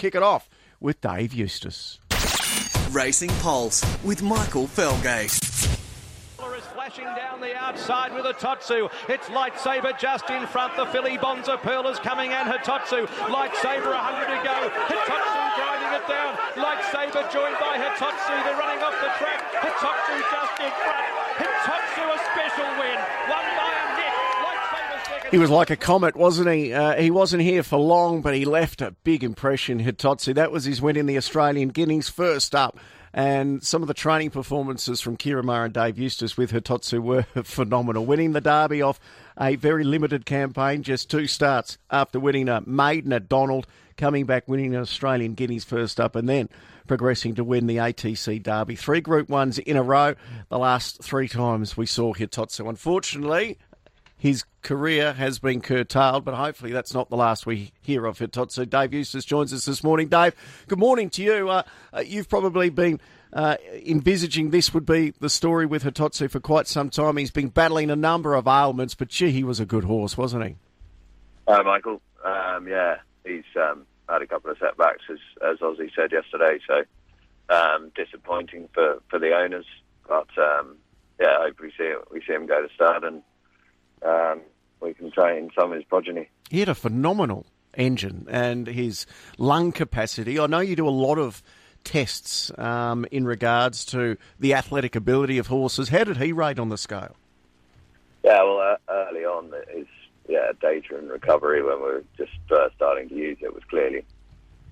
kick it off with Dave Eustace. Racing Pulse with Michael Felgate is flashing down the outside with Hitotsu. It's Lightsaber just in front. The filly Bonza Pearl is coming and Hitotsu. Lightsaber 100 to go. Hitotsu grinding it down. Lightsaber joined by Hitotsu. They're running off the track. Hitotsu just in front. Hitotsu a special win. One by a neck. He was like a comet, wasn't he? Uh, he wasn't here for long, but he left a big impression, Hitotsu. That was his win in the Australian Guineas. First up, and some of the training performances from Maher and Dave Eustace with Hitotsu were phenomenal. Winning the Derby off a very limited campaign, just two starts after winning a maiden at Donald, coming back winning an Australian Guineas first up, and then progressing to win the ATC Derby. Three Group Ones in a row. The last three times we saw Hitotsu. Unfortunately, his career has been curtailed, but hopefully that's not the last we hear of Hitotsu. Dave Eustace joins us this morning. Dave, good morning to you. Uh, uh, you've probably been uh, envisaging this would be the story with Hitotsu for quite some time. He's been battling a number of ailments, but gee, he was a good horse, wasn't he? Hi, Michael. Um, yeah, he's um, had a couple of setbacks, as, as Ozzie said yesterday, so um, disappointing for, for the owners. But um, yeah, I hope we see, we see him go to start and um, we can train some of his progeny. He had a phenomenal engine and his lung capacity. I know you do a lot of tests um, in regards to the athletic ability of horses. How did he rate on the scale? Yeah, well, uh, early on, his yeah data and recovery when we were just first starting to use it was clearly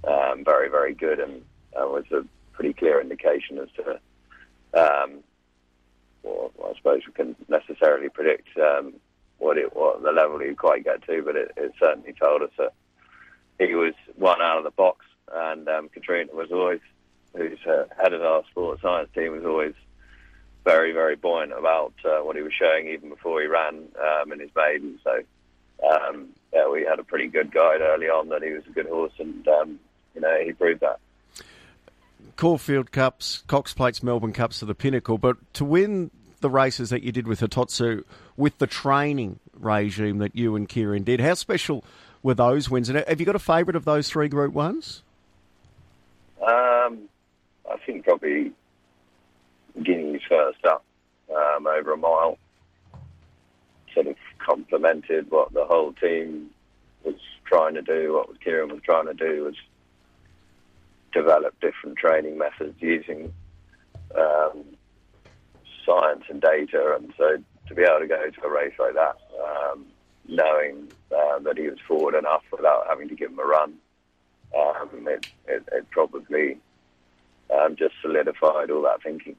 um, very, very good, and uh, was a pretty clear indication as to. Um, well, I suppose we can necessarily predict um, what it what the level he'd quite get to, but it, it certainly told us that he was one out of the box. And um, Katrina was always, who's uh, head of our sports science team, was always very very buoyant about uh, what he was showing even before he ran um, in his maiden. So um, yeah, we had a pretty good guide early on that he was a good horse, and um, you know he proved that. Caulfield Cups, Cox Plates, Melbourne Cups are the pinnacle, but to win the races that you did with Hitotsu with the training regime that you and Ciaron did. How special were those wins? And have you got a favourite of those three Group Ones? Um, I think probably Guineas first up um, over a mile. Sort of complemented what the whole team was trying to do. What Ciaron was trying to do was develop different training methods using um, science and data, and so to be able to go to a race like that, um, knowing uh, that he was forward enough without having to give him a run, um, it, it, it, probably um, just solidified all that thinking.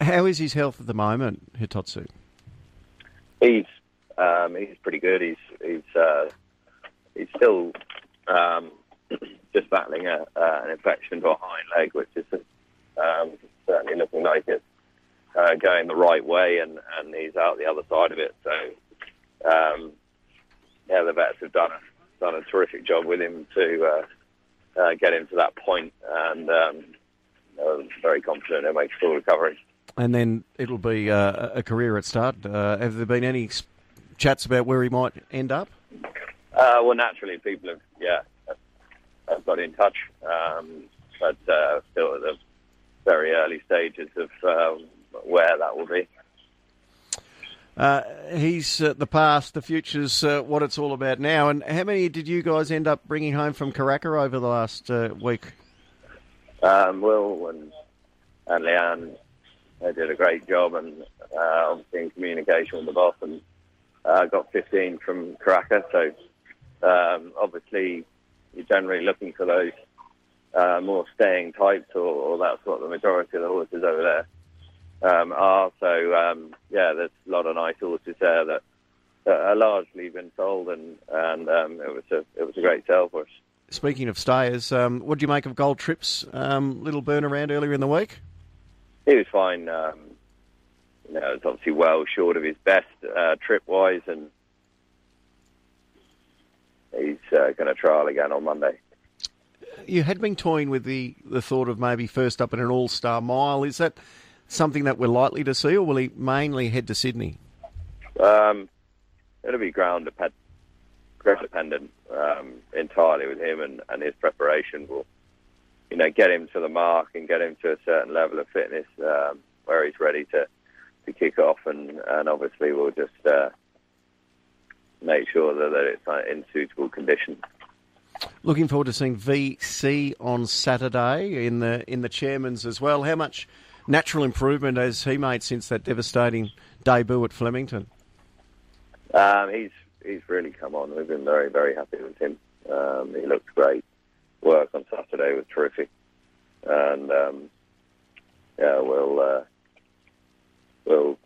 How is his health at the moment, Hitotsu? He's um, he's pretty good. He's he's uh, he's still um, just battling a, uh, an infection to a hind leg, which is um, certainly looking like it's uh, going the right way, and, and he's out the other side of it. So, um, yeah, the vets have done a, done a terrific job with him to uh, uh, get him to that point, and um, I'm very confident he'll make full recovery. And then it'll be uh, a career at start. Uh, have there been any chats about where he might end up? Uh, well, naturally, people have, yeah, have got in touch, um, but still at the very early stages of um, where that will be. Uh, he's uh, the past, the future's uh, what it's all about now. And how many did you guys end up bringing home from Karaka over the last uh, week? Um, Will and, and Leanne they did a great job, and uh, obviously in communication with the boss, and uh, got 15 from Karaka. So um, obviously you're generally looking for those more staying types, or, or that's what the majority of the horses over there um, are. So um, yeah, there's a lot of nice horses there that, that are largely been sold, and and um, it was a it was a great sale for us. Speaking of stayers, um, what do you make of Gold Trips? Um, little burn around earlier in the week. He was fine. Um, you know, it's obviously well short of his best uh, trip wise, and he's uh, going to trial again on Monday. You had been toying with the, the thought of maybe first up in an All Star Mile. Is that something that we're likely to see, or will he mainly head to Sydney? Um, it'll be ground dependent. um, entirely with him and, and his preparation will, you know, get him to the mark and get him to a certain level of fitness um, where he's ready to, to kick off. And, and obviously we'll just uh, make sure that, that it's in suitable condition. Looking forward to seeing VC on Saturday in the in the chairman's as well. How much natural improvement has he made since that devastating debut at Flemington? Um, he's he's really come on. We've been very very happy with him. Um, he looked great. Work on Saturday was terrific, and um, yeah, we'll uh, we'll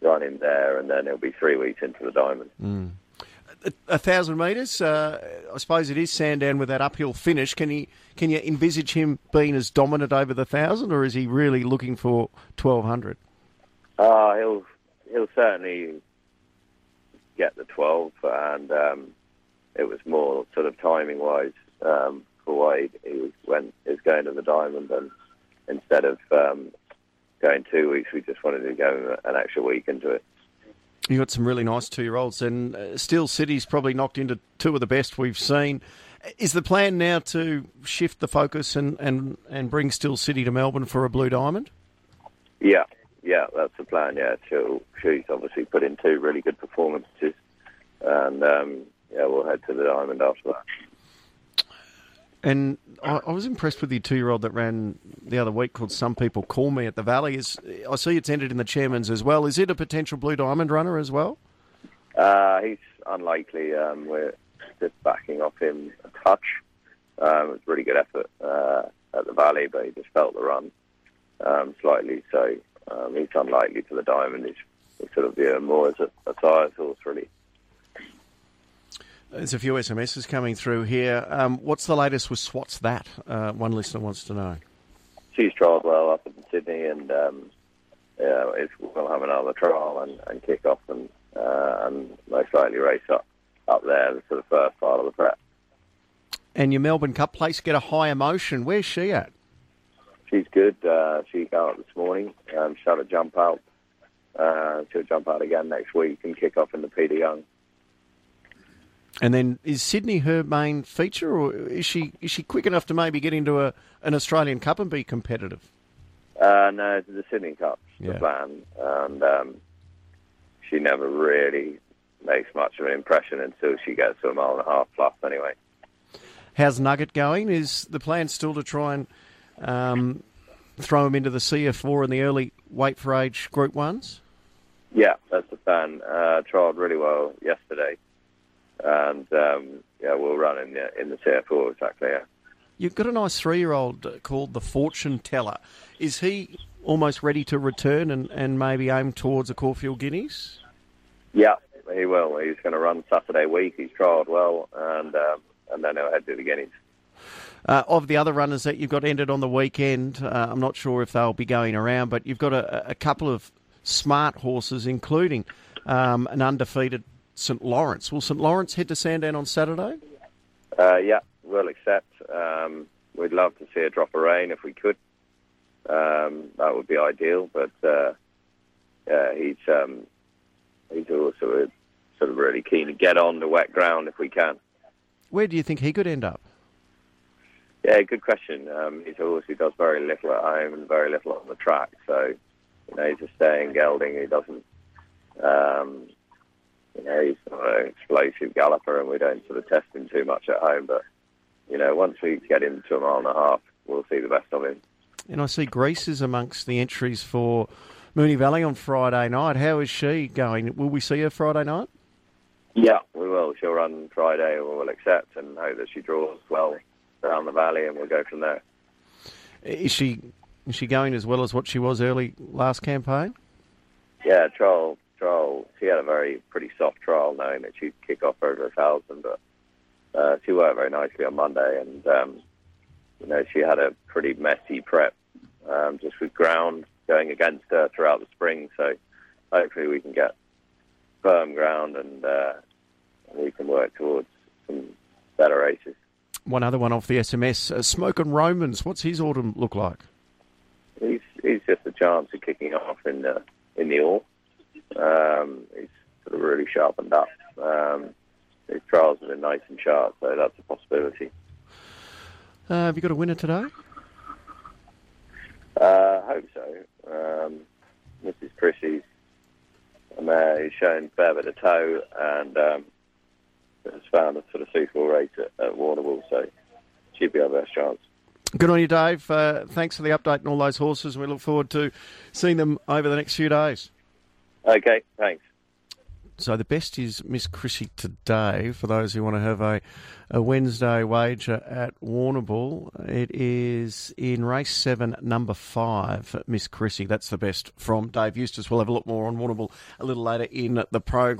run him there, and then he'll be three weeks into the diamond. Mm. A, thousand metres. Uh, I suppose it is Sandown with that uphill finish. Can he? Can you envisage him being as dominant over the thousand, or is he really looking for twelve hundred? Uh, he'll he'll certainly get the 12, and um, it was more sort of timing wise um, for why he went is going to the diamond, and instead of um, going two weeks, we just wanted to go an extra week into it. You got some really nice two-year-olds, and uh, Steel City's probably knocked into two of the best we've seen. Is the plan now to shift the focus and, and, and bring Steel City to Melbourne for a Blue Diamond? Yeah, yeah, that's the plan. Yeah, she'll, she's obviously put in two really good performances, and um, yeah, we'll head to the Diamond after that. And I, I was impressed with the two-year-old that ran the other week called "Some People Call Me" at the Valley. Is I see it's entered in the chairman's as well. Is it a potential Blue Diamond runner as well? Uh, he's unlikely. Um, we're just backing off him a touch. Um, it was a really good effort uh, at the Valley, but he just felt the run um, slightly. So um, he's unlikely for the diamond. He's sort of yeah, more as a, a horse, really. There's a few SMSs coming through here. Um, what's the latest with Swats That? Uh, one listener wants to know. She's trialled well up in Sydney, and um, yeah, we'll have another trial and, and kick off, and, uh, and most likely race up up there for the first part of the prep. And your Melbourne Cup place get a High Emocean. Where's she at? she's good. Uh, she got up this morning. Um, she had a jump out. Uh, she'll jump out again next week and kick off in the Peter Young. And then is Sydney her main feature, or is she is she quick enough to maybe get into a an Australian Cup and be competitive? Uh, no, the Sydney Cup yeah. the plan, and um, she never really makes much of an impression until she gets to a mile and a half plus. Anyway, how's Nugget going? Is the plan still to try and um, throw him into the C.F. Orr in the early weight for age Group Ones? Yeah, that's the plan. Uh, trialled really well yesterday, and um, yeah, we'll run in the in the C.F. Orr exactly. Yeah. You've got a nice three-year-old called the Fortune Teller. Is he almost ready to return and, and maybe aim towards a Caulfield Guineas? Yeah, he will. He's going to run Saturday week. He's trialled well, and um, and then he'll head to the Guineas. Uh, of the other runners that you've got entered on the weekend, uh, I'm not sure if they'll be going around, but you've got a, a couple of smart horses, including um, an undefeated St Lawrence. Will St Lawrence head to Sandown on Saturday? Uh, yeah, we'll accept. Um, we'd love to see a drop of rain if we could. Um, that would be ideal, but uh, yeah, he's um, he's also sort of really keen to get on the wet ground if we can. Where do you think he could end up? Yeah, good question. Um, he's a horse who does very little at home and very little on the track. So, you know, he's a staying gelding. He doesn't, um, you know, he's not an explosive galloper, and we don't sort of test him too much at home. But, you know, once we get him to a mile and a half, we'll see the best of him. And I see Greece is amongst the entries for Moonee Valley on Friday night. How is she going? Will we see her Friday night? Yeah, we will. She'll run Friday, and we'll accept and hope that she draws well around the valley, and we'll go from there. Is she is she going as well as what she was early last campaign? Yeah, trial trial. She had a very pretty soft trial, knowing that she'd kick off over a thousand, but uh, she worked very nicely on Monday, and um, you know she had a pretty messy prep, um, just with ground going against her throughout the spring. So hopefully we can get firm ground and uh, we can work towards some better races one other one off the SMS. Uh, Smokin' Romans, what's his autumn look like? He's he's just a chance of kicking off in the in the all. Um, he's sort of really sharpened up. Um, his trials have been nice and sharp, so that's a possibility. Uh, have you got a winner today? Uh, I hope so. Um, Mrs. Chrissy's a mare who's shown a fair bit of toe and um, has found a sort of suitable race at, at Warrnambool, so she'd be our best chance. Good on you, Dave. Uh, thanks for the update on all those horses. We look forward to seeing them over the next few days. Okay, thanks. So the best is Miss Chrissy today for those who want to have a, a Wednesday wager at Warrnambool. It is in race seven, number five, Miss Chrissy. That's the best from Dave Eustace. We'll have a look more on Warrnambool a little later in the program.